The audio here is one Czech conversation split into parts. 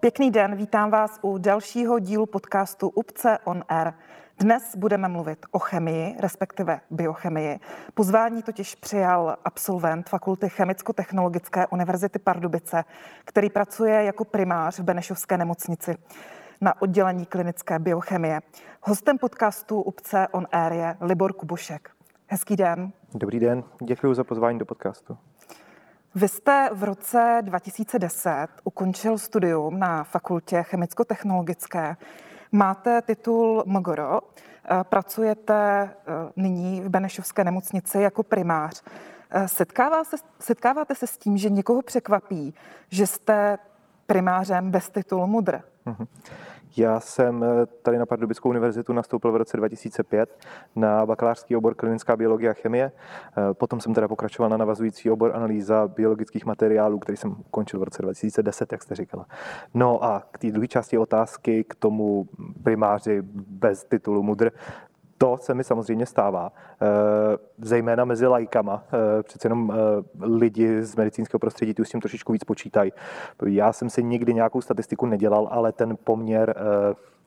Pěkný den, vítám vás u dalšího dílu podcastu UPCE on Air. Dnes budeme mluvit o chemii, respektive biochemii. Pozvání totiž přijal absolvent Fakulty Chemicko-technologické univerzity Pardubice, který pracuje jako primář v Benešovské nemocnici na oddělení klinické biochemie. Hostem podcastu UPCE on Air je Libor Kubošek. Hezký den. Dobrý den, děkuji za pozvání do podcastu. Vy jste v roce 2010 ukončil studium na fakultě chemicko-technologické. Máte titul Mogoro, eh, pracujete eh, nyní v Benešovské nemocnici jako primář. Eh, setkává se, setkáváte se s tím, že někoho překvapí, že jste primářem bez titulu mudr? Já jsem eh, tady na Pardubickou univerzitu nastoupil v roce 2005 na bakalářský obor klinická biologie a chemie. Eh, potom jsem teda pokračoval na navazující obor analýza biologických materiálů, který jsem ukončil v roce 2010, jak jste říkala. No a k té druhé části otázky, k tomu primáři bez titulu mudr, to se mi samozřejmě stává, eh, zejména mezi lajkama. Eh, přece jenom eh, lidi z medicínského prostředí tu s tím trošičku víc počítají. Já jsem si nikdy nějakou statistiku nedělal, ale ten poměr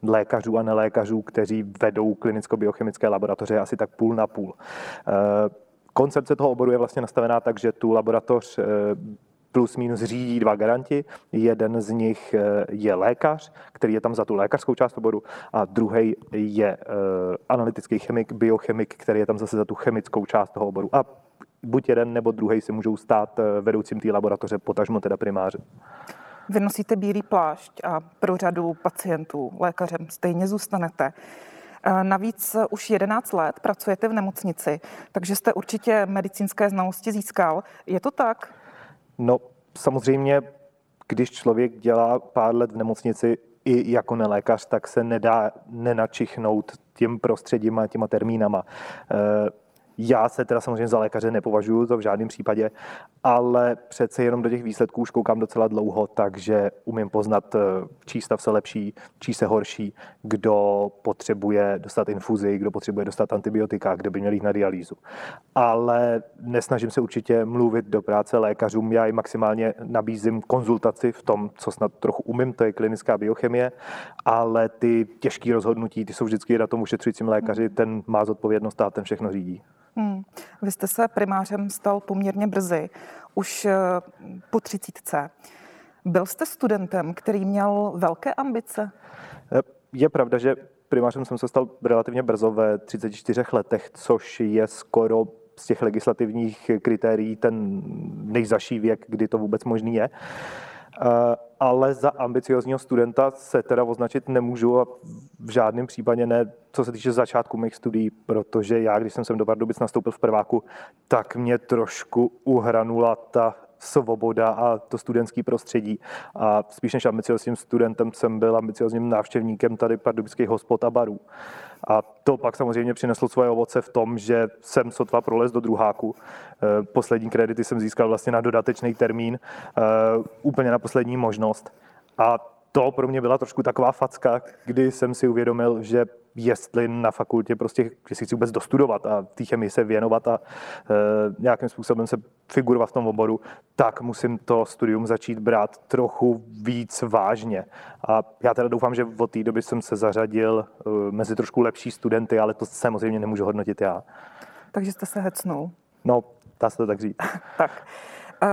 lékařů a nelékařů, kteří vedou klinicko-biochemické laboratoře, je asi tak půl na půl. Koncepce toho oboru je vlastně nastavená tak, že tu laboratoř plus minus řídí dva garanti. Jeden z nich eh, je lékař, který je tam za tu lékařskou část oboru, a druhý je eh, analytický chemik, biochemik, který je tam zase za tu chemickou část toho oboru. A buď jeden nebo druhý si můžou stát eh, vedoucím té laboratoře, potažmo teda primáře. Vy nosíte bílý plášť a pro řadu pacientů lékařem stejně zůstanete. Navíc už 11 let pracujete v nemocnici, takže jste určitě medicínské znalosti získal. Je to tak? No, samozřejmě, když člověk dělá pár let v nemocnici i jako nelékař, tak se nedá nenačichnout tím prostředím a těma termínama. Eh, já se teda samozřejmě za lékaře nepovažuji, to v žádném případě, ale přece jenom do těch výsledků už koukám docela dlouho, takže umím poznat, eh, čí stav se lepší, čí se horší, kdo potřebuje dostat infuzi, kdo potřebuje dostat antibiotika, kdo by měl jít na dialýzu. Ale nesnažím se určitě mluvit do práce lékařům, já jim maximálně nabízím konzultaci v tom, co snad trochu umím, to je klinická biochemie, ale ty těžké rozhodnutí, ty jsou vždycky na tom ušetřujícím lékaři, ten má zodpovědnost a ten všechno řídí. Hmm. Vy jste se primářem stal poměrně brzy, už eh, po třicítce. Byl jste studentem, který měl velké ambice? Eh, je pravda, že primářem jsem se stal relativně brzo ve 34 letech, což je skoro z těch legislativních kritérií ten nejzaší věk, kdy to vůbec možný je. Ale za ambiciozního studenta se teda označit nemůžu a v žádném případě ne, co se týče začátku mých studií, protože já, když jsem sem do Pardubic nastoupil v prváku, tak mě trošku uhranula ta svoboda a to studentský prostředí. A spíš než ambiciozním studentem jsem byl ambiciozním návštěvníkem tady pardubických hospod a barů. A to pak samozřejmě přineslo svoje ovoce v tom, že jsem sotva prolez do druháku. Eh, poslední kredity jsem získal vlastně na dodatečný termín, eh, úplně na poslední možnost. A to pro mě byla trošku taková facka, kdy jsem si uvědomil, že jestli na fakultě prostě, že si chci vůbec dostudovat a té chemii se věnovat a e, nějakým způsobem se figurovat v tom oboru, tak musím to studium začít brát trochu víc vážně. A já teda doufám, že od té doby jsem se zařadil e, mezi trošku lepší studenty, ale to samozřejmě nemůžu hodnotit já. Takže jste se hecnul. No, dá se to tak říct. tak. Uh,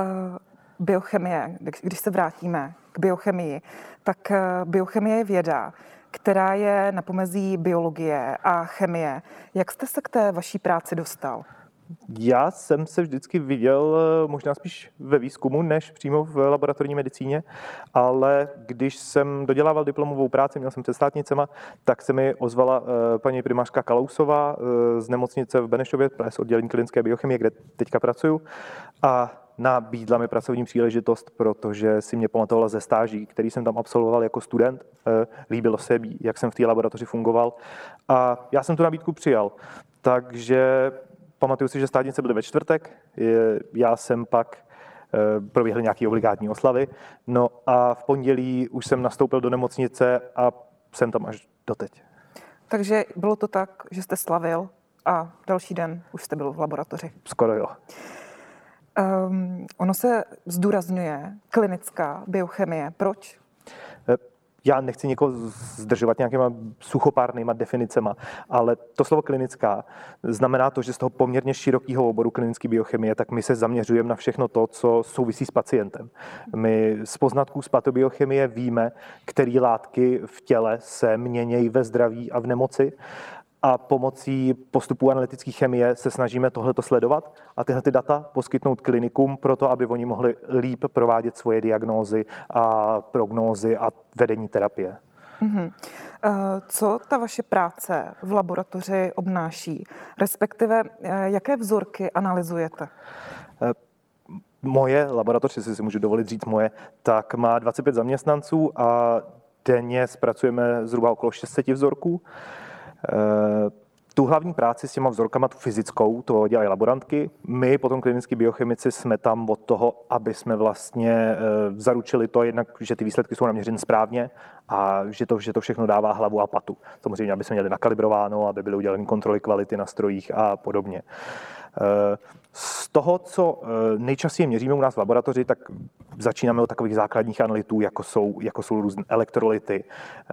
biochemie, když se vrátíme k biochemii, tak eh, biochemie je věda, která je na pomezí biologie a chemie. Jak jste se k té vaší práci dostal? Já jsem se vždycky viděl eh, možná spíš ve výzkumu, než přímo v laboratorní medicíně, ale když jsem dodělával diplomovou práci, měl jsem před státnicema, tak se mi ozvala eh, paní primářka Kalousová z nemocnice v Benešově, z oddělení klinické biochemie, kde teďka pracuju. A nabídla mi pracovní příležitost, protože si mě pamatovala ze stáží, který jsem tam absolvoval jako student. Eh, líbilo se, jak jsem v té laboratoři fungoval. A já jsem tu nabídku přijal. Takže pamatuju si, že státnice byly ve čtvrtek. Já jsem pak eh, proběhly nějaké obligátní oslavy. No a v pondělí už jsem nastoupil do nemocnice a jsem tam až doteď. Takže bylo to tak, že jste slavil a další den už jste byl v laboratoři. Skoro jo. Um, ono se zdůrazňuje klinická biochemie. Proč? já nechci někoho zdržovat nějakýma suchopárnýma definicema, ale to slovo klinická znamená to, že z toho poměrně širokého oboru klinické biochemie, tak my se zaměřujeme na všechno to, co souvisí s pacientem. My z poznatků z patobiochemie víme, které látky v těle se měnějí ve zdraví a v nemoci a pomocí postupů analytické chemie se snažíme tohleto sledovat a tyhle ty data poskytnout klinikům pro to, aby oni mohli líp provádět svoje diagnózy a prognózy a vedení terapie. Mm-hmm. Co ta vaše práce v laboratoři obnáší? Respektive, eh, jaké vzorky analyzujete? Eh, moje laboratoř, jestli si můžu dovolit říct moje, tak má 25 zaměstnanců a denně zpracujeme zhruba okolo 600 vzorků. Eh, tu hlavní práci s těma vzorkama, tu fyzickou, to dělají laborantky. My, potom klinický biochemici, jsme tam od toho, aby jsme vlastně eh, zaručili to jednak, že ty výsledky jsou naměřeny správně a že to, že to všechno dává hlavu a patu. Samozřejmě, aby jsme měli nakalibrováno, aby byly uděleny kontroly kvality na strojích a podobně. Z toho, co nejčastěji měříme u nás v laboratoři, tak začínáme od takových základních analytů, jako jsou, jako jsou různé elektrolyty,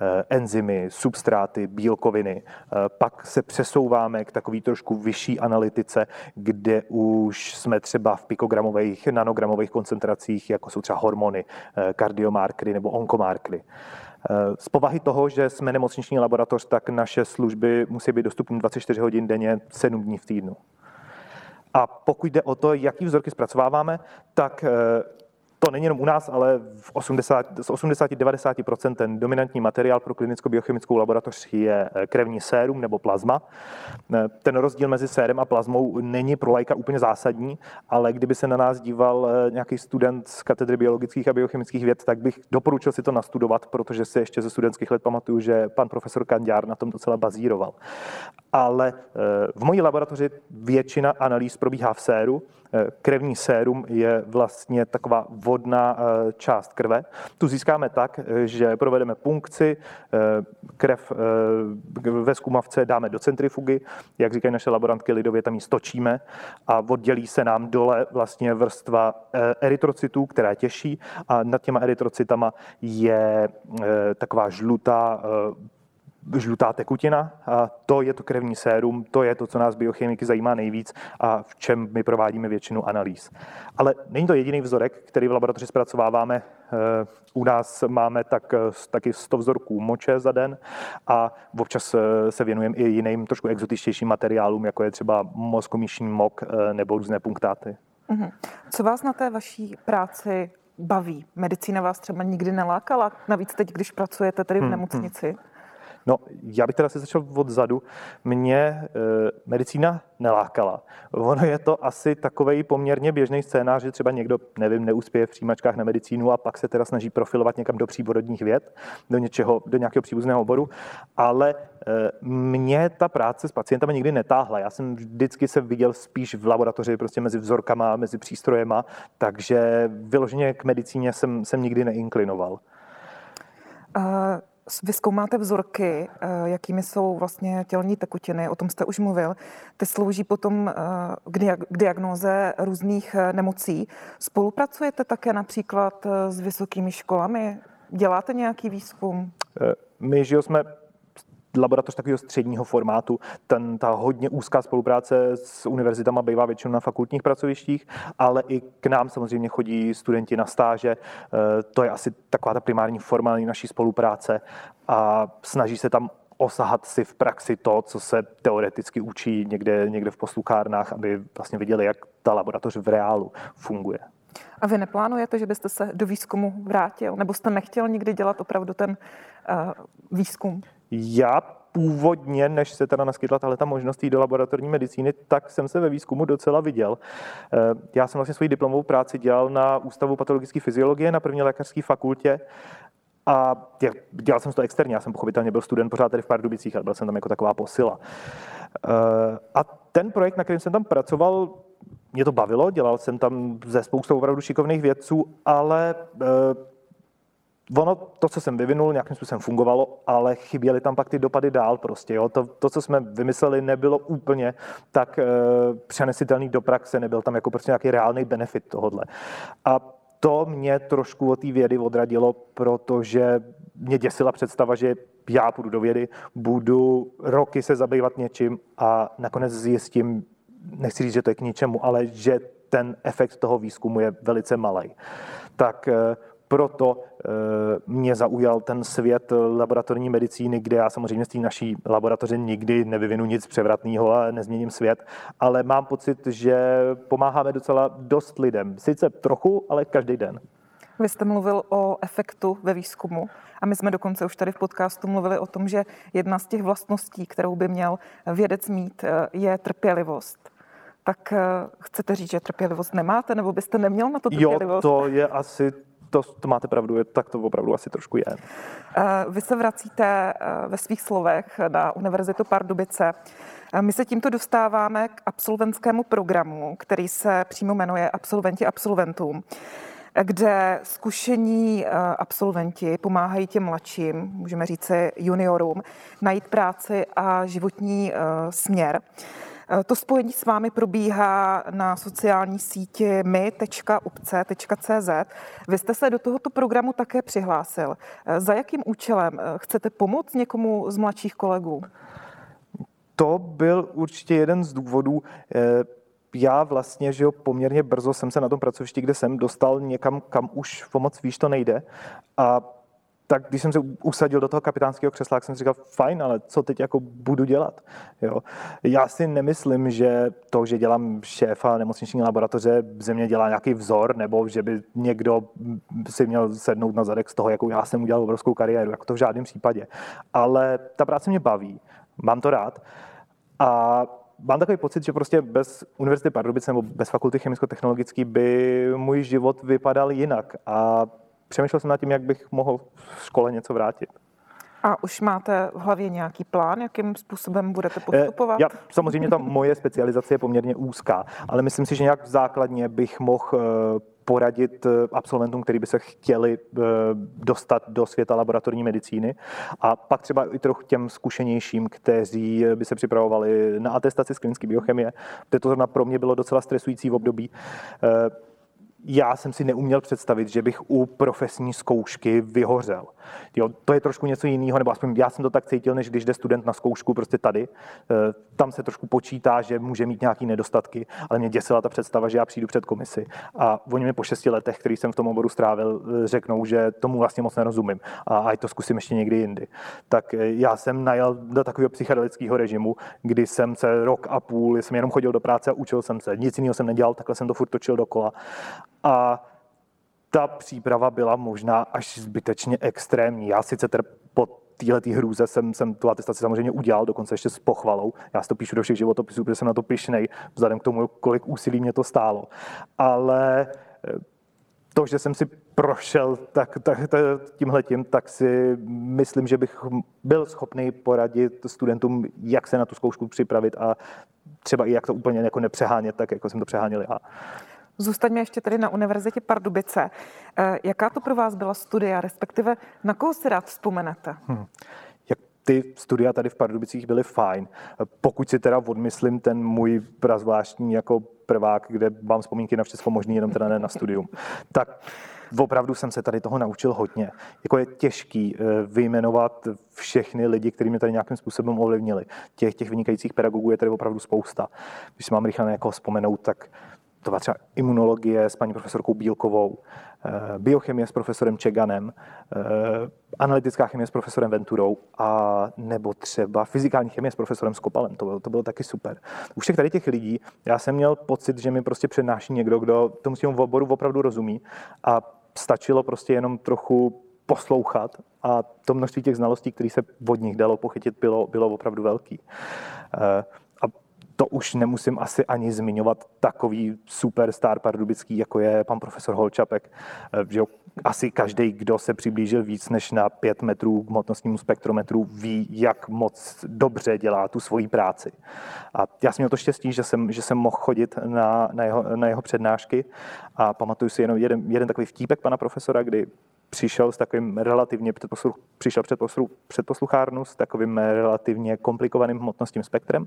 eh, enzymy, substráty, bílkoviny. Eh, pak se přesouváme k takový trošku vyšší analytice, kde už jsme třeba v pikogramových, nanogramových koncentracích, jako jsou třeba hormony, eh, kardiomarkery nebo onkomarkery. Z povahy toho, že jsme nemocniční laboratoř, tak naše služby musí být dostupné 24 hodin denně, 7 dní v týdnu. A pokud jde o to, jaký vzorky zpracováváme, tak to není jenom u nás, ale v 80, z 80-90% ten dominantní materiál pro klinicko-biochemickou laboratoř je eh, krevní sérum nebo plazma. Eh, ten rozdíl mezi sérem a plazmou není pro lajka úplně zásadní, ale kdyby se na nás díval eh, nějaký student z katedry biologických a biochemických věd, tak bych doporučil si to nastudovat, protože si ještě ze studentských let pamatuju, že pan profesor Kandiár na tom docela bazíroval. Ale v mojí laboratoři většina analýz probíhá v séru, krevní sérum je vlastně taková vodná eh, část krve. Tu získáme tak, eh, že provedeme punkci, krev ve zkumavce dáme do centrifugy, jak říkají naše laborantky lidově, tam ji stočíme a oddělí se nám dole vlastně vrstva erytrocitů, která těší a nad těma erytrocitama je taková žlutá žlutá tekutina. A to je to krevní sérum, to je to, co nás biochemiky zajímá nejvíc a v čem my provádíme většinu analýz. Ale není to jediný vzorek, který v laboratoři zpracováváme. Eh, u nás máme tak, eh, taky 100 vzorků moče za den a občas eh, se věnujeme i jiným trošku exotičtějším materiálům, jako je třeba mozkomíšní mok nebo různé punktáty. Mhm. Co vás na té vaší práci baví? Medicína vás třeba nikdy nelákala? Navíc teď, když pracujete tady v hmm, hmm. nemocnici? Hmm. No, já bych teda si začal odzadu. Mě e, medicína nelákala. Ono je to asi takový poměrně běžný scénář, že třeba někdo, nevím, neuspěje v přijímačkách na medicínu a pak se teda snaží profilovat někam do přírodních věd, do něčeho, do nějakého příbuzného oboru, ale e, mě ta práce s pacientami nikdy netáhla. Já jsem vždycky se viděl spíš v laboratoři, prostě mezi vzorkama, mezi přístrojema, takže vyloženě k medicíně jsem, jsem nikdy neinklinoval. Uh... Vy zkoumáte vzorky, eh, jakými jsou vlastně tělní tekutiny, o tom jste už mluvil. Ty slouží potom eh, k diagnoze různých eh, nemocí. Spolupracujete také například s vysokými školami? Děláte nějaký výzkum? My, že jsme laboratoř takového středního formátu. Ten, ta hodně úzká spolupráce s univerzitama bývá většinou na fakultních pracovištích, ale i k nám samozřejmě chodí studenti na stáže. Eh, to je asi taková ta primární formální naší spolupráce a snaží se tam osahat si v praxi to, co se teoreticky učí někde, někde v poslukárnách, aby vlastně viděli, jak ta laboratoř v reálu funguje. A vy neplánujete, že byste se do výzkumu vrátil? Nebo jste nechtěl nikdy dělat opravdu ten uh, výzkum? Já původně, než se teda naskytla tahle ta možnost jít do laboratorní medicíny, tak jsem se ve výzkumu docela viděl. Eh, já jsem vlastně svoji diplomovou práci dělal na Ústavu patologické fyziologie na první lékařské fakultě a dělal jsem to externě, já jsem pochopitelně byl student pořád tady v Pardubicích, ale byl jsem tam jako taková posila. Eh, a ten projekt, na kterém jsem tam pracoval, mě to bavilo, dělal jsem tam ze spoustou opravdu šikovných vědců, ale eh, ono, to, co jsem vyvinul, nějakým způsobem fungovalo, ale chyběly tam pak ty dopady dál prostě. Jo? To, to, co jsme vymysleli, nebylo úplně tak e, přenesitelný do praxe, nebyl tam jako prostě nějaký reálný benefit tohodle. A to mě trošku od té vědy odradilo, protože mě děsila představa, že já půjdu do vědy, budu roky se zabývat něčím a nakonec zjistím, nechci říct, že to je k ničemu, ale že ten efekt toho výzkumu je velice malý. Tak eh, proto eh, mě zaujal ten svět laboratorní medicíny, kde já samozřejmě z té naší laboratoře nikdy nevyvinu nic převratného a nezměním svět, ale mám pocit, že pomáháme docela dost lidem. Sice trochu, ale každý den. Vy jste mluvil o efektu ve výzkumu a my jsme dokonce už tady v podcastu mluvili o tom, že jedna z těch vlastností, kterou by měl vědec mít, eh, je trpělivost. Tak eh, chcete říct, že trpělivost nemáte, nebo byste neměl na to trpělivost? Jo, to je asi to, to máte pravdu, tak to opravdu asi trošku je. Eh, vy se vracíte ve svých slovech na Univerzitu Pardubice. My se tímto dostáváme k absolventskému programu, který se přímo jmenuje Absolventi absolventům kde zkušení eh, absolventi pomáhají těm mladším, můžeme říct juniorům, najít práci a životní eh, směr. Eh, to spojení s vámi probíhá na sociální síti my.upce.cz. Vy jste se do tohoto programu také přihlásil. Za jakým účelem chcete pomoct někomu z mladších kolegů? To byl určitě jeden z důvodů já vlastně, že jo, poměrně brzo jsem se na tom pracovišti, kde jsem, dostal někam, kam už pomoc víš, to nejde. A tak když jsem se usadil do toho kapitánského křesla, tak jsem si říkal, fajn, ale co teď jako budu dělat? Jo. Já si nemyslím, že to, že dělám šéfa nemocniční laboratoře, ze mě dělá nějaký vzor, nebo že by někdo si měl sednout na zadek z toho, jakou já jsem udělal obrovskou kariéru, jako to v žádném případě. Ale ta práce mě baví, mám to rád. A mám takový pocit, že prostě bez Univerzity Pardubice nebo bez fakulty chemicko-technologické by můj život vypadal jinak. A přemýšlel jsem nad tím, jak bych mohl v škole něco vrátit. A už máte v hlavě nějaký plán, jakým způsobem budete eh, postupovat? Já, samozřejmě ta moje specializace je poměrně úzká, ale myslím si, že nějak základně bych mohl eh, poradit eh, absolventům, kteří by se chtěli dostat do světa laboratorní medicíny a pak třeba i trochu těm zkušenějším, kteří by se připravovali na atestaci z klinické biochemie. To zrovna pro mě bylo docela stresující v období já jsem si neuměl představit, že bych u profesní zkoušky vyhořel. Jo, to je trošku něco jiného, nebo aspoň já jsem to tak cítil, než když jde student na zkoušku prostě tady. Eh, tam se trošku počítá, že může mít nějaké nedostatky, ale mě děsila ta představa, že já přijdu před komisi a oni mi po šesti letech, který jsem v tom oboru strávil, eh, řeknou, že tomu vlastně moc nerozumím a ať to zkusím ještě někdy jindy. Tak eh, já jsem najel do takového psychedelického režimu, kdy jsem se rok a půl, jsem jenom chodil do práce a učil jsem se. Nic jiného jsem nedělal, takhle jsem to furt točil dokola. A ta příprava byla možná až zbytečně extrémní. Já sice ter po téhle hrůze jsem, jsem tu atestaci samozřejmě udělal, dokonce ještě s pochvalou. Já si to píšu do všech životopisů, protože jsem na to pišnej, vzhledem k tomu, kolik úsilí mě to stálo. Ale eh, to, že jsem si prošel tak, tak, tak, tímhletím, tak si myslím, že bych byl schopný poradit studentům, jak se na tu zkoušku připravit a třeba i jak to úplně jako nepřehánět, tak jako jsem to přeháněl já. Zůstaňme ještě tady na Univerzitě Pardubice. Eh, jaká to pro vás byla studia, respektive na koho si rád vzpomenete? Hmm. Ty studia tady v Pardubicích byly fajn. Pokud si teda odmyslím ten můj prazvláštní jako prvák, kde mám vzpomínky na všechno možný, jenom teda ne na studium, tak opravdu jsem se tady toho naučil hodně. Jako je těžký eh, vyjmenovat všechny lidi, kteří mě tady nějakým způsobem ovlivnili. Těch, těch vynikajících pedagogů je tady opravdu spousta. Když si mám rychle na někoho vzpomenout, tak to byla třeba imunologie s paní profesorkou Bílkovou, eh, biochemie s profesorem Čeganem, eh, analytická chemie s profesorem Venturou a nebo třeba fyzikální chemie s profesorem Skopalem. To bylo, to bylo taky super. U všech tady těch lidí já jsem měl pocit, že mi prostě přednáší někdo, kdo tomu svým oboru opravdu rozumí a stačilo prostě jenom trochu poslouchat a to množství těch znalostí, které se od nich dalo pochytit, bylo, bylo opravdu velký. To už nemusím asi ani zmiňovat takový superstar pardubický, jako je pan profesor Holčapek. Eh, že asi každý, kdo se přiblížil víc než na pět metrů k hmotnostnímu spektrometru, ví, jak moc dobře dělá tu svoji práci. A já jsem měl to štěstí, že jsem, že jsem mohl chodit na, na, jeho, na jeho přednášky a pamatuju si jenom jeden, jeden takový vtípek pana profesora, kdy přišel s takovým relativně, přišel před, poslu, před posluchárnu s takovým relativně komplikovaným hmotnostním spektrem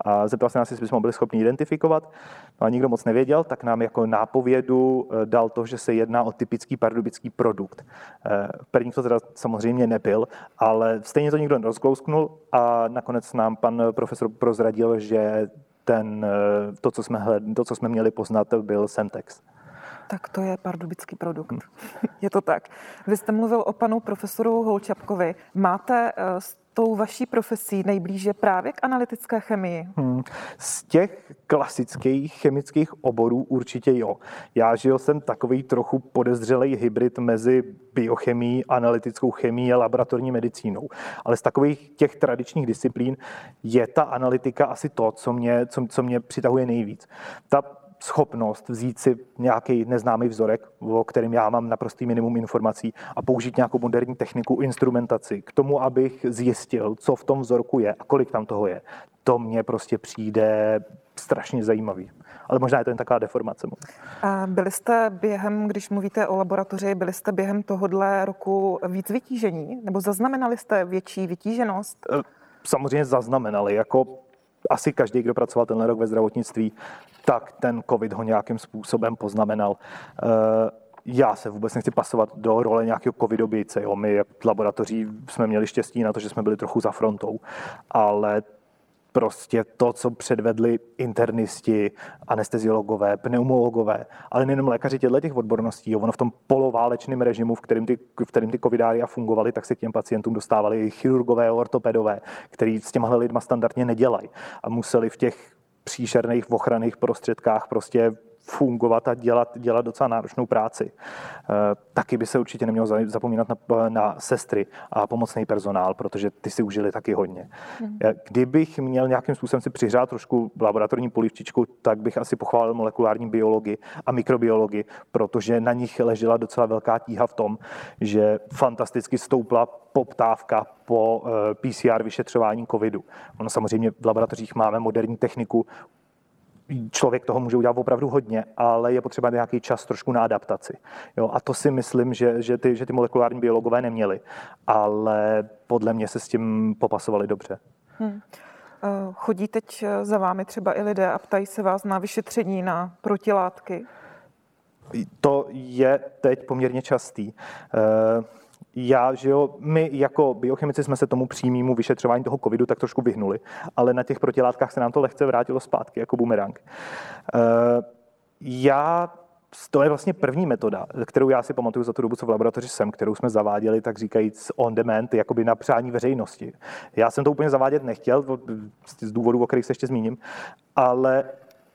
a zeptal se nás, jestli bychom byli schopni identifikovat. No a nikdo moc nevěděl, tak nám jako nápovědu eh, dal to, že se jedná o typický pardubický produkt. Eh, První to teda samozřejmě nebyl, ale stejně to nikdo nerozklousknul a nakonec nám pan profesor prozradil, že ten, eh, to, co jsme, hled, to, co jsme měli poznat, byl Semtex. Tak to je pardubický produkt. Hmm. je to tak. Vy jste mluvil o panu profesoru Holčapkovi. Máte eh, s tou vaší profesí nejblíže právě k analytické chemii? Hmm. Z těch klasických chemických oborů určitě jo. Já žil jsem takový trochu podezřelý hybrid mezi biochemií, analytickou chemií a laboratorní medicínou. Ale z takových těch tradičních disciplín je ta analytika asi to, co mě, co, co mě přitahuje nejvíc. Ta schopnost vzít si nějaký neznámý vzorek, o kterém já mám naprostý minimum informací a použít nějakou moderní techniku, instrumentaci k tomu, abych zjistil, co v tom vzorku je a kolik tam toho je. To mně prostě přijde strašně zajímavý. Ale možná je to jen taková deformace. A byli jste během, když mluvíte o laboratoři, byli jste během tohohle roku víc vytížení? Nebo zaznamenali jste větší vytíženost? Eh, samozřejmě zaznamenali. Jako asi každý, kdo pracoval tenhle rok ve zdravotnictví, tak ten covid ho nějakým způsobem poznamenal. Eh, já se vůbec nechci pasovat do role nějakého covidobijce. Jo. My v laboratoří jsme měli štěstí na to, že jsme byli trochu za frontou, ale prostě to, co předvedli internisti, anesteziologové, pneumologové, ale nejenom lékaři těchto těch odborností. Jo. Ono v tom poloválečném režimu, v kterém ty, v kterým ty covidária fungovaly, tak se k těm pacientům dostávali i chirurgové, ortopedové, kteří s těma lidma standardně nedělají a museli v těch příšerných ochranných prostředkách prostě fungovat a dělat, dělat docela náročnou práci. Eh, taky by se určitě nemělo zapomínat na, na sestry a pomocný personál, protože ty si užili taky hodně. Hmm. Eh, kdybych měl nějakým způsobem si přihrát trošku laboratorní polivčičku, tak bych asi pochválil molekulární biologii a mikrobiologii, protože na nich ležela docela velká tíha v tom, že fantasticky stoupla poptávka po eh, PCR vyšetřování covidu. Ono samozřejmě v laboratořích máme moderní techniku, člověk toho může udělat opravdu hodně, ale je potřeba nějaký čas trošku na adaptaci. Jo, a to si myslím, že, že, ty, že ty molekulární biologové neměli, ale podle mě se s tím popasovali dobře. Hmm. Chodí teď za vámi třeba i lidé a ptají se vás na vyšetření na protilátky? To je teď poměrně častý. Uh, já, že jo, my jako biochemici jsme se tomu přímému vyšetřování toho covidu tak trošku vyhnuli, ale na těch protilátkách se nám to lehce vrátilo zpátky jako bumerang. Uh, já to je vlastně první metoda, kterou já si pamatuju za tu dobu, co v laboratoři jsem, kterou jsme zaváděli, tak říkajíc on demand, jakoby na přání veřejnosti. Já jsem to úplně zavádět nechtěl, z důvodů, o kterých se ještě zmíním, ale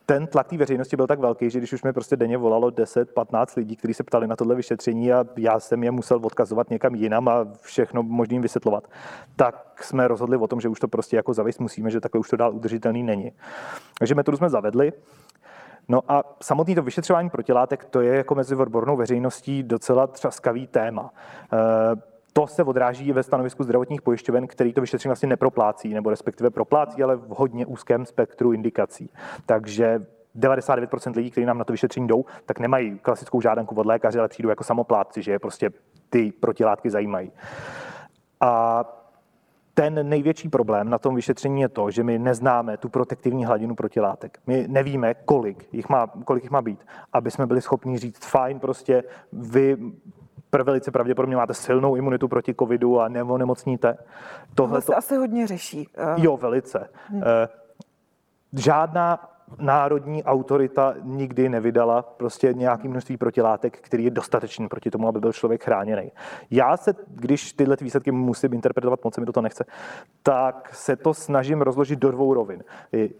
ten tlak té veřejnosti byl tak velký, že když už mi prostě denně volalo 10-15 lidí, kteří se ptali na tohle vyšetření a já jsem je musel odkazovat někam jinam a všechno možným vysvětlovat, tak jsme rozhodli o tom, že už to prostě jako zavést musíme, že takhle už to dál udržitelný není. Takže metodu jsme zavedli, No a samotný to vyšetřování protilátek, to je jako mezi odbornou veřejností docela třaskavý téma. Eh, to se odráží ve stanovisku zdravotních pojišťoven, který to vyšetření vlastně neproplácí, nebo respektive proplácí, ale v hodně úzkém spektru indikací. Takže 99% lidí, kteří nám na to vyšetření jdou, tak nemají klasickou žádanku od lékaře, ale přijdou jako samoplátci, že je prostě ty protilátky zajímají. A ten největší problém na tom vyšetření je to, že my neznáme tu protektivní hladinu protilátek. My nevíme, kolik jich má, kolik jich má být, aby jsme byli schopni říct, fajn, prostě vy velice pravděpodobně máte silnou imunitu proti covidu a nemocníte. Tohle se asi hodně řeší. Jo, velice. Hmm. Žádná národní autorita nikdy nevydala prostě nějaký množství protilátek, který je dostatečný proti tomu, aby byl člověk chráněný. Já se, když tyhle výsledky musím interpretovat, moc se mi to nechce, tak se to snažím rozložit do dvou rovin.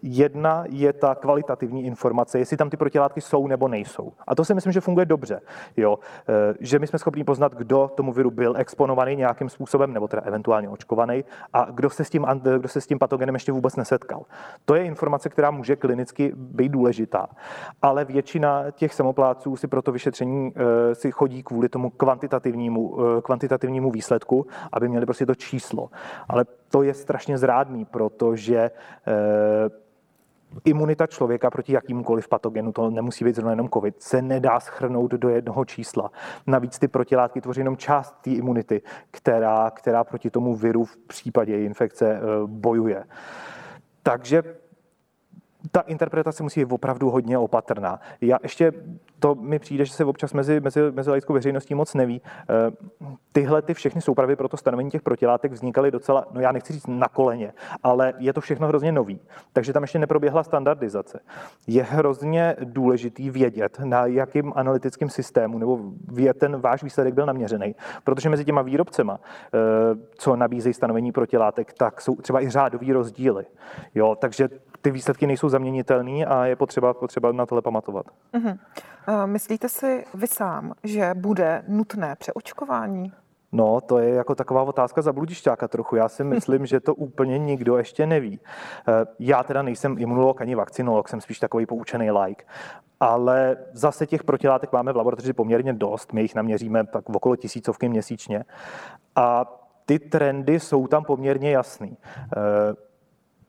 Jedna je ta kvalitativní informace, jestli tam ty protilátky jsou nebo nejsou. A to si myslím, že funguje dobře. Jo? E, že my jsme schopni poznat, kdo tomu viru byl exponovaný nějakým způsobem, nebo teda eventuálně očkovaný, a kdo se s tím, kdo se s tím patogenem ještě vůbec nesetkal. To je informace, která může klinicky vždycky být důležitá. Ale většina těch samopláců si pro to vyšetření eh, si chodí kvůli tomu kvantitativnímu, eh, kvantitativnímu výsledku, aby měli prostě to číslo. Ale to je strašně zrádný, protože eh, imunita člověka proti jakýmkoliv patogenu, to nemusí být zrovna jenom COVID, se nedá schrnout do jednoho čísla. Navíc ty protilátky tvoří jenom část té imunity, která, která proti tomu viru v případě infekce bojuje. Takže ta interpretace musí být opravdu hodně opatrná. Já ještě to mi přijde, že se občas mezi, mezi, mezi laickou veřejností moc neví. Eh, tyhle ty všechny soupravy pro to stanovení těch protilátek vznikaly docela, no já nechci říct na koleně, ale je to všechno hrozně nový. Takže tam ještě neproběhla standardizace. Je hrozně důležitý vědět, na jakým analytickém systému nebo ten váš výsledek byl naměřený. Protože mezi těma výrobcema, eh, co nabízejí stanovení protilátek, tak jsou třeba i řádový rozdíly. Jo, takže ty výsledky nejsou zaměnitelné a je potřeba, potřeba na tohle pamatovat. Uh-huh. Myslíte si vy sám, že bude nutné přeočkování? No, to je jako taková otázka za bludišťáka trochu. Já si myslím, že to úplně nikdo ještě neví. Eh, já teda nejsem imunolog ani vakcinolog, jsem spíš takový poučený like. Ale zase těch protilátek máme v laboratoři poměrně dost. My jich naměříme tak v okolo tisícovky měsíčně. A ty trendy jsou tam poměrně jasný.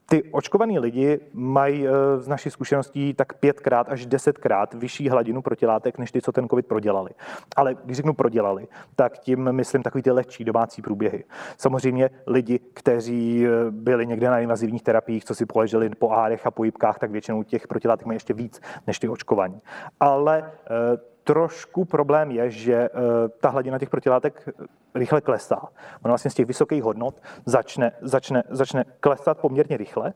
Ty očkovaní lidi mají eh, z naší zkušeností tak pětkrát až desetkrát vyšší hladinu protilátek, než ty, co ten COVID prodělali. Ale když řeknu prodělali, tak tím myslím takový ty lehčí domácí průběhy. Samozřejmě lidi, kteří eh, byli někde na invazivních terapiích, co si poleželi po árech a po jibkách, tak většinou těch protilátek mají ještě víc než ty očkovaní. Ale eh, trošku problém je, že ta hladina těch protilátek rychle klesá. Ona vlastně z těch vysokých hodnot začne, začne, začne klesat poměrně rychle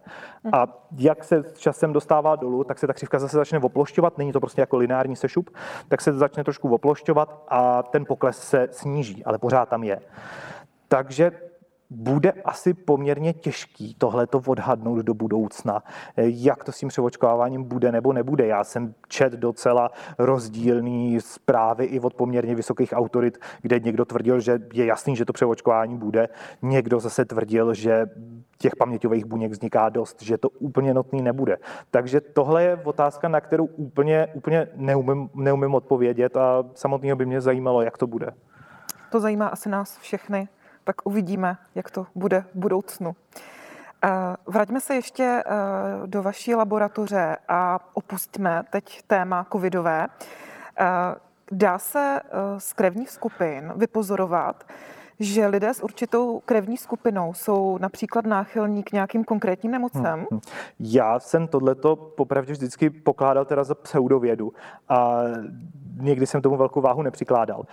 a jak se časem dostává dolů, tak se ta křivka zase začne oplošťovat, není to prostě jako lineární sešup, tak se začne trošku oplošťovat a ten pokles se sníží, ale pořád tam je. Takže bude asi poměrně těžký tohleto odhadnout do budoucna, jak to s tím převočkováváním bude nebo nebude. Já jsem čet docela rozdílný zprávy i od poměrně vysokých autorit, kde někdo tvrdil, že je jasný, že to převočkování bude, někdo zase tvrdil, že těch paměťových buněk vzniká dost, že to úplně notný nebude. Takže tohle je otázka, na kterou úplně, úplně neumím, neumím odpovědět a samotného by mě zajímalo, jak to bude. To zajímá asi nás všechny tak uvidíme, jak to bude v budoucnu. Eh, vraťme se ještě eh, do vaší laboratoře a opustíme teď téma covidové. Eh, dá se z krevních skupin vypozorovat, že lidé s určitou krevní skupinou jsou například náchylní k nějakým konkrétním nemocem? Hmm. hmm. Já jsem tohleto popravdě vždycky pokládal teda za pseudovědu a někdy jsem tomu velkou váhu nepřikládal.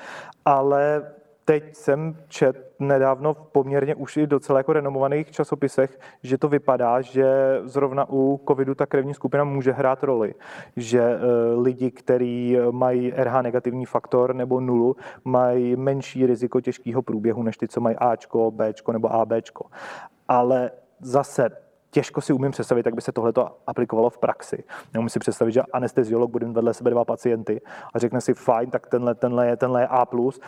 Ale teď jsem čet nedávno v poměrně už i docela jako renomovaných časopisech, že to vypadá, že zrovna u covidu ta krevní skupina může hrát roli. Že e, lidi, kteří mají RH negativní faktor nebo nulu, mají menší riziko těžkého průběhu než ty, co mají Ačko, Bčko nebo ABčko. Ale zase těžko si umím představit, jak by se tohle aplikovalo v praxi. Neumím si představit, že anesteziolog bude vedle sebe dva pacienty a řekne si, fajn, tak tenhle, tenhle, je, tenhle je A+,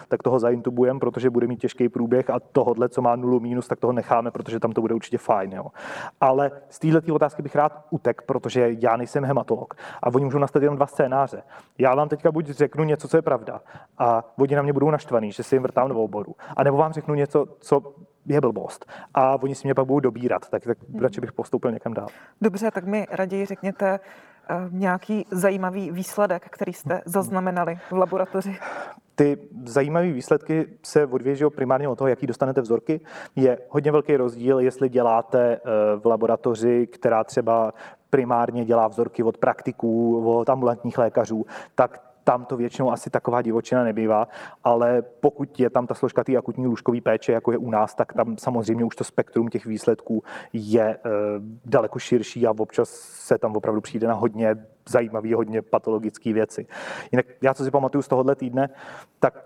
tak toho zaintubujeme, protože bude mít těžký průběh a tohle, co má nulu minus, tak toho necháme, protože tam to bude určitě fajn. Jo. Ale z této otázky bych rád utek, protože já nejsem hematolog a oni můžou nastat jenom dva scénáře. Já vám teďka buď řeknu něco, co je pravda a oni na mě budou naštvaný, že si jim vrtám do oboru. A nebo vám řeknu něco, co je blbost. A oni si mě pak budou dobírat, tak, tak hmm. radši bych postoupil někam dál. Dobře, tak mi raději řekněte uh, nějaký zajímavý výsledek, který jste zaznamenali v laboratoři. Ty zajímavé výsledky se odvěží primárně od toho, jaký dostanete vzorky. Je hodně velký rozdíl, jestli děláte eh, v laboratoři, která třeba primárně dělá vzorky od praktiků, od ambulantních lékařů, tak tam to většinou asi taková divočina nebývá, ale pokud je tam ta složka té akutní lůžkové péče, jako je u nás, tak tam samozřejmě už to spektrum těch výsledků je e, daleko širší a občas se tam opravdu přijde na hodně zajímavé, hodně patologické věci. Jinak já, co si pamatuju z tohohle týdne, tak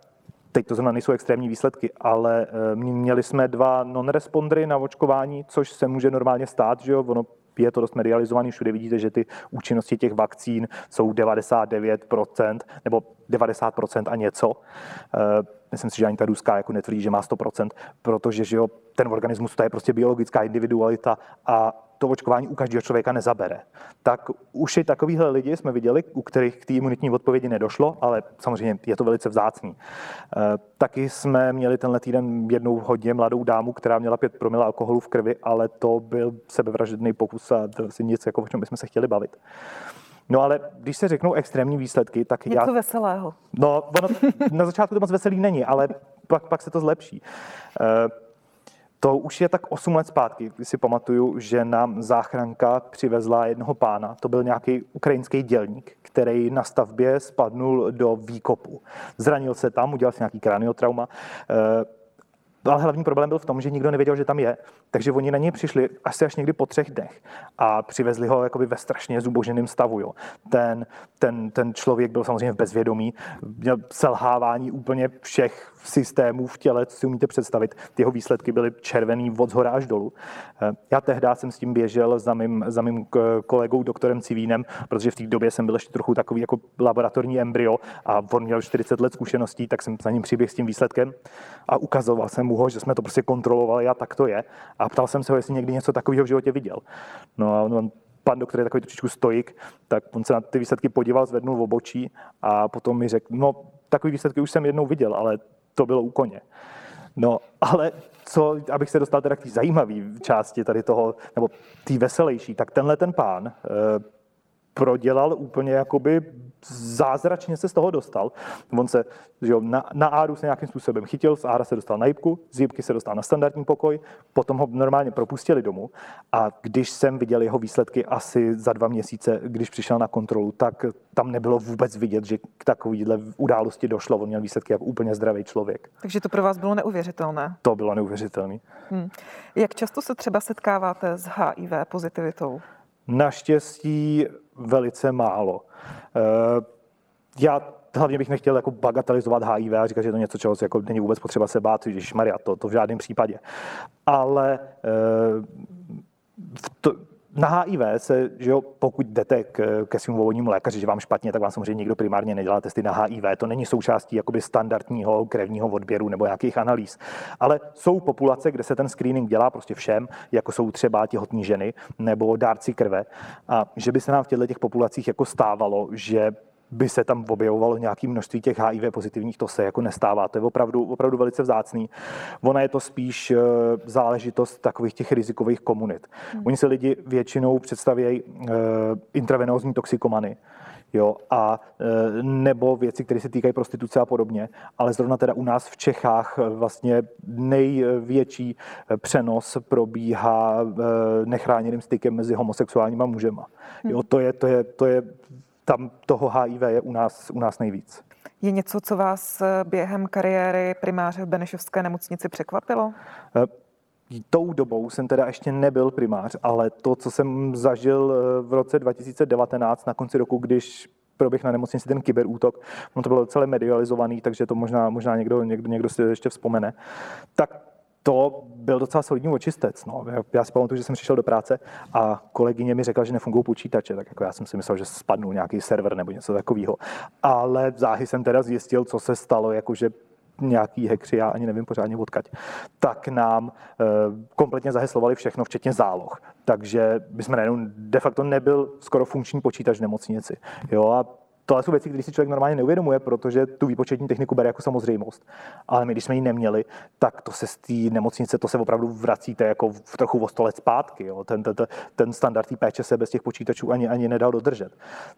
Teď to zrovna nejsou extrémní výsledky, ale e, měli jsme dva non-respondry na očkování, což se může normálně stát, že jo? Ono je to dost medializovaný, všude vidíte, že ty účinnosti těch vakcín jsou 99% nebo 90% a něco. Eh, myslím si, že ani ta ruská jako netvrdí, že má 100%, protože že jo, ten organismus to je prostě biologická individualita a to očkování u každého člověka nezabere. Tak už i takovýhle lidi jsme viděli, u kterých k té imunitní odpovědi nedošlo, ale samozřejmě je to velice vzácný. Eh, taky jsme měli tenhle týden jednou hodně mladou dámu, která měla 5 promil alkoholu v krvi, ale to byl sebevražedný pokus a to asi nic, jako o čem bychom se chtěli bavit. No ale když se řeknou extrémní výsledky, tak Něco já... veselého. No, ono, na začátku to moc veselý není, ale pak, pak se to zlepší. Uh, to už je tak 8 let zpátky, když si pamatuju, že nám záchranka přivezla jednoho pána, to byl nějaký ukrajinský dělník, který na stavbě spadnul do výkopu. Zranil se tam, udělal si nějaký kraniotrauma. Uh, ale hlavní problém byl v tom, že nikdo nevěděl, že tam je. Takže oni na něj přišli asi až někdy po třech dnech a přivezli ho jakoby ve strašně zuboženém stavu. Jo. Ten, ten, ten člověk byl samozřejmě v bezvědomí, měl selhávání úplně všech systémů v těle, co si umíte představit. Ty jeho výsledky byly červený od zhora až dolů. Eh, já tehdy jsem s tím běžel za mým, za mým kolegou doktorem Civínem, protože v té době jsem byl ještě trochu takový jako laboratorní embryo a on měl 40 let zkušeností, tak jsem za ním přiběhl s tím výsledkem a ukazoval jsem mu ho, že jsme to prostě kontrolovali a tak to je. A ptal jsem se ho, jestli někdy něco takového v životě viděl. No a on, pan doktor je takový trošičku stoik, tak on se na ty výsledky podíval, zvednul v obočí a potom mi řekl, no takový výsledky už jsem jednou viděl, ale to bylo u koně. No, ale co, abych se dostal teda k té zajímavé části tady toho, nebo té veselější, tak tenhle ten pán e, prodělal úplně jakoby zázračně se z toho dostal. On se že jo, na, na Áru se nějakým způsobem chytil, z Ára se dostal na Jibku, z Jibky se dostal na standardní pokoj, potom ho normálně propustili domů a když jsem viděl jeho výsledky asi za dva měsíce, když přišel na kontrolu, tak tam nebylo vůbec vidět, že k takovýhle události došlo. On měl výsledky jako úplně zdravý člověk. Takže to pro vás bylo neuvěřitelné? To bylo neuvěřitelné. Hmm. Jak často se třeba setkáváte s HIV pozitivitou? Naštěstí velice málo. Eh, já hlavně bych nechtěl jako bagatelizovat HIV a říkat, že to je něco, čeho jako není vůbec potřeba se bát, když Maria, to, to v žádném případě. Ale eh, to, na HIV se, že jo, pokud jdete k, ke svým volnímu lékaři, že vám špatně, tak vám samozřejmě nikdo primárně nedělá testy na HIV. To není součástí jakoby standardního krevního odběru nebo nějakých analýz. Ale jsou populace, kde se ten screening dělá prostě všem, jako jsou třeba těhotní ženy nebo dárci krve. A že by se nám v těchto těch populacích jako stávalo, že by se tam objevovalo nějaké množství těch HIV pozitivních, to se jako nestává. To je opravdu, opravdu velice vzácný. Ona je to spíš eh, záležitost takových těch rizikových komunit. Hmm. Oni se lidi většinou představějí uh, intravenózní toxikomany, jo, a e, nebo věci, které se týkají prostituce a podobně, ale zrovna teda u nás v Čechách vlastně největší přenos probíhá nechráněným stykem mezi homosexuálníma mužema. Jo, hmm. to je, to je, to je tam toho HIV je u nás, u nás nejvíc. Je něco, co vás eh, během kariéry primáře v Benešovské nemocnici překvapilo? Eh, tou dobou jsem teda ještě nebyl primář, ale to, co jsem zažil eh, v roce 2019 na konci roku, když proběh na nemocnici ten kyberútok, no to bylo celé medializovaný, takže to možná, možná někdo, někdo, někdo si ještě vzpomene, tak to byl docela solidní očistec. No. Já si pamatuju, že jsem přišel do práce a kolegyně mi řekla, že nefungují počítače, tak jako já jsem si myslel, že spadnul nějaký server nebo něco takového. Ale záhy jsem teda zjistil, co se stalo, jakože nějaký hekři, já ani nevím pořádně odkaď, tak nám e, kompletně zaheslovali všechno, včetně záloh. Takže my jsme najednou de facto nebyl skoro funkční počítač v nemocnici. Jo, a Tohle jsou věci, které si člověk normálně neuvědomuje, protože tu výpočetní techniku bere jako samozřejmost. Ale my, když jsme ji neměli, tak to se z té nemocnice, to se opravdu vracíte jako v trochu o sto let zpátky. Jo. Ten, ten, ten standard té péče se bez těch počítačů ani, ani nedal dodržet.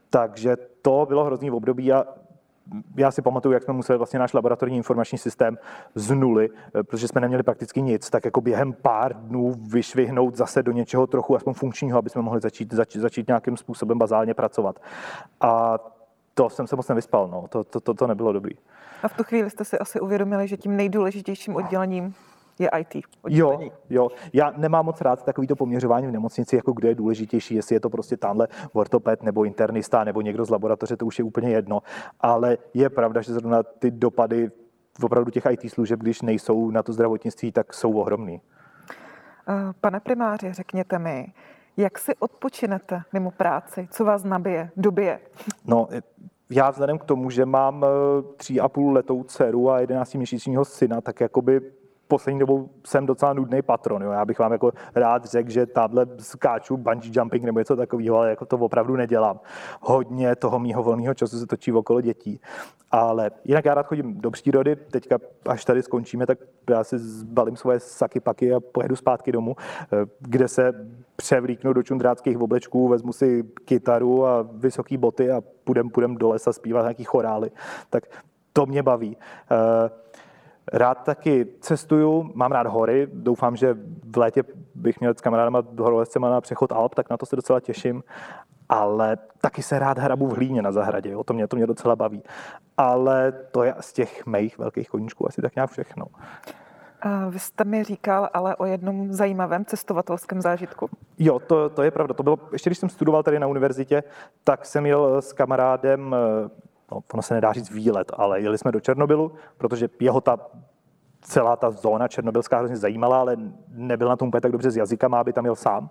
Takže to bylo hrozný období a já si pamatuju, jak jsme museli vlastně náš laboratorní informační systém z nuly, protože jsme neměli prakticky nic, tak jako během pár dnů vyšvihnout zase do něčeho trochu aspoň funkčního, aby jsme mohli začít, začít, začít nějakým způsobem bazálně pracovat. A to jsem se moc nevyspal, no. to, to, to, to nebylo dobrý. A v tu chvíli jste si asi uvědomili, že tím nejdůležitějším oddělením je IT. Oddělení. Jo, jo. Já nemám moc rád takovýto poměřování v nemocnici, jako kdo je důležitější, jestli je to prostě tamhle ortoped nebo internista nebo někdo z laboratoře, to už je úplně jedno. Ale je pravda, že zrovna ty dopady opravdu těch IT služeb, když nejsou na to zdravotnictví, tak jsou ohromný. Eh, pane primáři, řekněte mi, jak si odpočinete mimo práci? Co vás nabije, dobije? No, já vzhledem k tomu, že mám eh, tří a půl letou dceru a jedenáctiměsíčního syna, tak jakoby poslední dobou jsem docela nudný patron. Jo. Já bych vám jako rád řekl, že tamhle skáču bungee jumping nebo něco takového, ale jako to opravdu nedělám. Hodně toho mýho volného času se točí okolo dětí. Ale jinak já rád chodím do přírody. Teďka, až tady skončíme, tak já si zbalím svoje saky paky a pojedu zpátky domů, kde se převlíknu do čundráckých oblečků, vezmu si kytaru a vysoké boty a půjdem, půjdem do lesa zpívat nějaký chorály. Tak to mě baví. Eh, rád taky cestuju, mám rád hory, doufám, že v létě bych měl s kamarádama horolezcema na přechod Alp, tak na to se docela těším. Ale taky se rád hrabu v hlíně na zahradě, jo? To, mě, to mě docela baví. Ale to je z těch mých velkých koníčků asi tak nějak všechno. Vy jste mi říkal ale o jednom zajímavém cestovatelském zážitku. Jo, to, to je pravda. To bylo, ještě když jsem studoval tady na univerzitě, tak jsem jel s kamarádem no, ono se nedá říct výlet, ale jeli jsme do Černobylu, protože jeho ta celá ta zóna černobylská hrozně zajímala, ale nebyl na tom úplně tak dobře s jazykama, aby tam jel sám.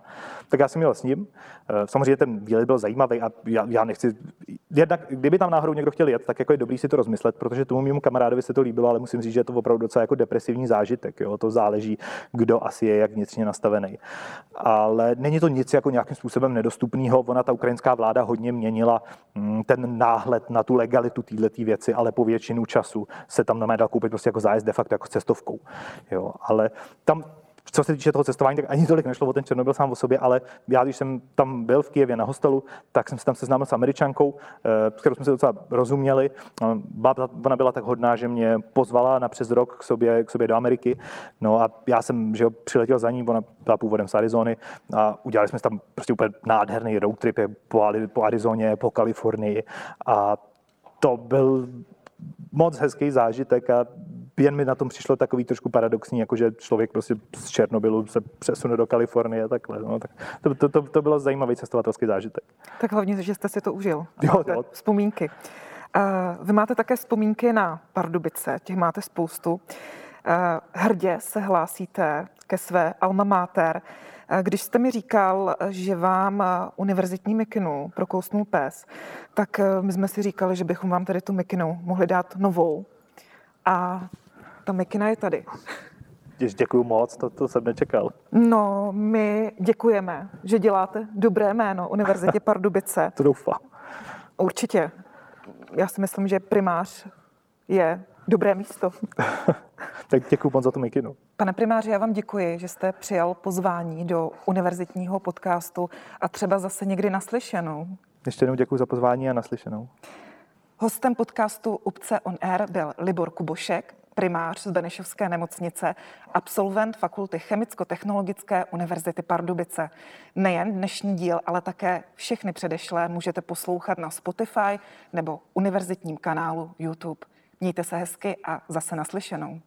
Tak já jsem jel s ním. Eh, samozřejmě ten výlet byl zajímavý a já, já nechci... Jednak, kdyby tam náhodou někdo chtěl jet, tak jako je dobrý si to rozmyslet, protože tomu mému kamarádovi se to líbilo, ale musím říct, že je to opravdu docela jako depresivní zážitek. Jo? To záleží, kdo asi je jak vnitřně nastavený. Ale není to nic jako nějakým způsobem nedostupného. Ona, ta ukrajinská vláda, hodně měnila mm, ten náhled na tu legalitu této věci, ale po většinu času se tam na dal koupit prostě jako zájezd de facto jako cestovkou. Jo, ale tam co se týče toho cestování, tak ani tolik nešlo o ten Černobyl sám o sobě, ale já, když jsem tam byl v Kijevě na hostelu, tak jsem se tam seznámil s američankou, eh, s kterou jsme se docela rozuměli. Ona byla tak hodná, že mě pozvala na přes rok k sobě, k sobě do Ameriky. No a já jsem že jo, přiletěl za ní, ona byla původem z Arizony a udělali jsme tam prostě úplně nádherný road trip po, po Arizoně, po Kalifornii a to byl moc hezký zážitek a jen mi na tom přišlo takový trošku paradoxní, jako že člověk prostě z Černobylu se přesune do Kalifornie a takhle. No, tak to, to, to, to bylo zajímavý cestovatelský zážitek. Tak hlavně, že jste si to užil. Jo, jo. Vzpomínky. Vy máte také vzpomínky na Pardubice, těch máte spoustu. Hrdě se hlásíte ke své alma mater. Když jste mi říkal, že vám univerzitní mikinu prokousnul pes, tak my jsme si říkali, že bychom vám tady tu mikinu mohli dát novou. A ta mikina je tady. Děkuji moc, to, to jsem nečekal. No, my děkujeme, že děláte dobré jméno Univerzitě Pardubice. to doufám. Určitě. Já si myslím, že primář je dobré místo. tak děkuji moc za tu mikinu. Pane primáři, já vám děkuji, že jste přijal pozvání do univerzitního podcastu a třeba zase někdy naslyšenou. Ještě jednou děkuji za pozvání a naslyšenou. Hostem podcastu Upce on Air byl Libor Kubošek, primář z Benešovské nemocnice, absolvent Fakulty Chemicko-technologické univerzity Pardubice. Nejen dnešní díl, ale také všechny předešlé můžete poslouchat na Spotify nebo univerzitním kanálu YouTube. Mějte se hezky a zase naslyšenou.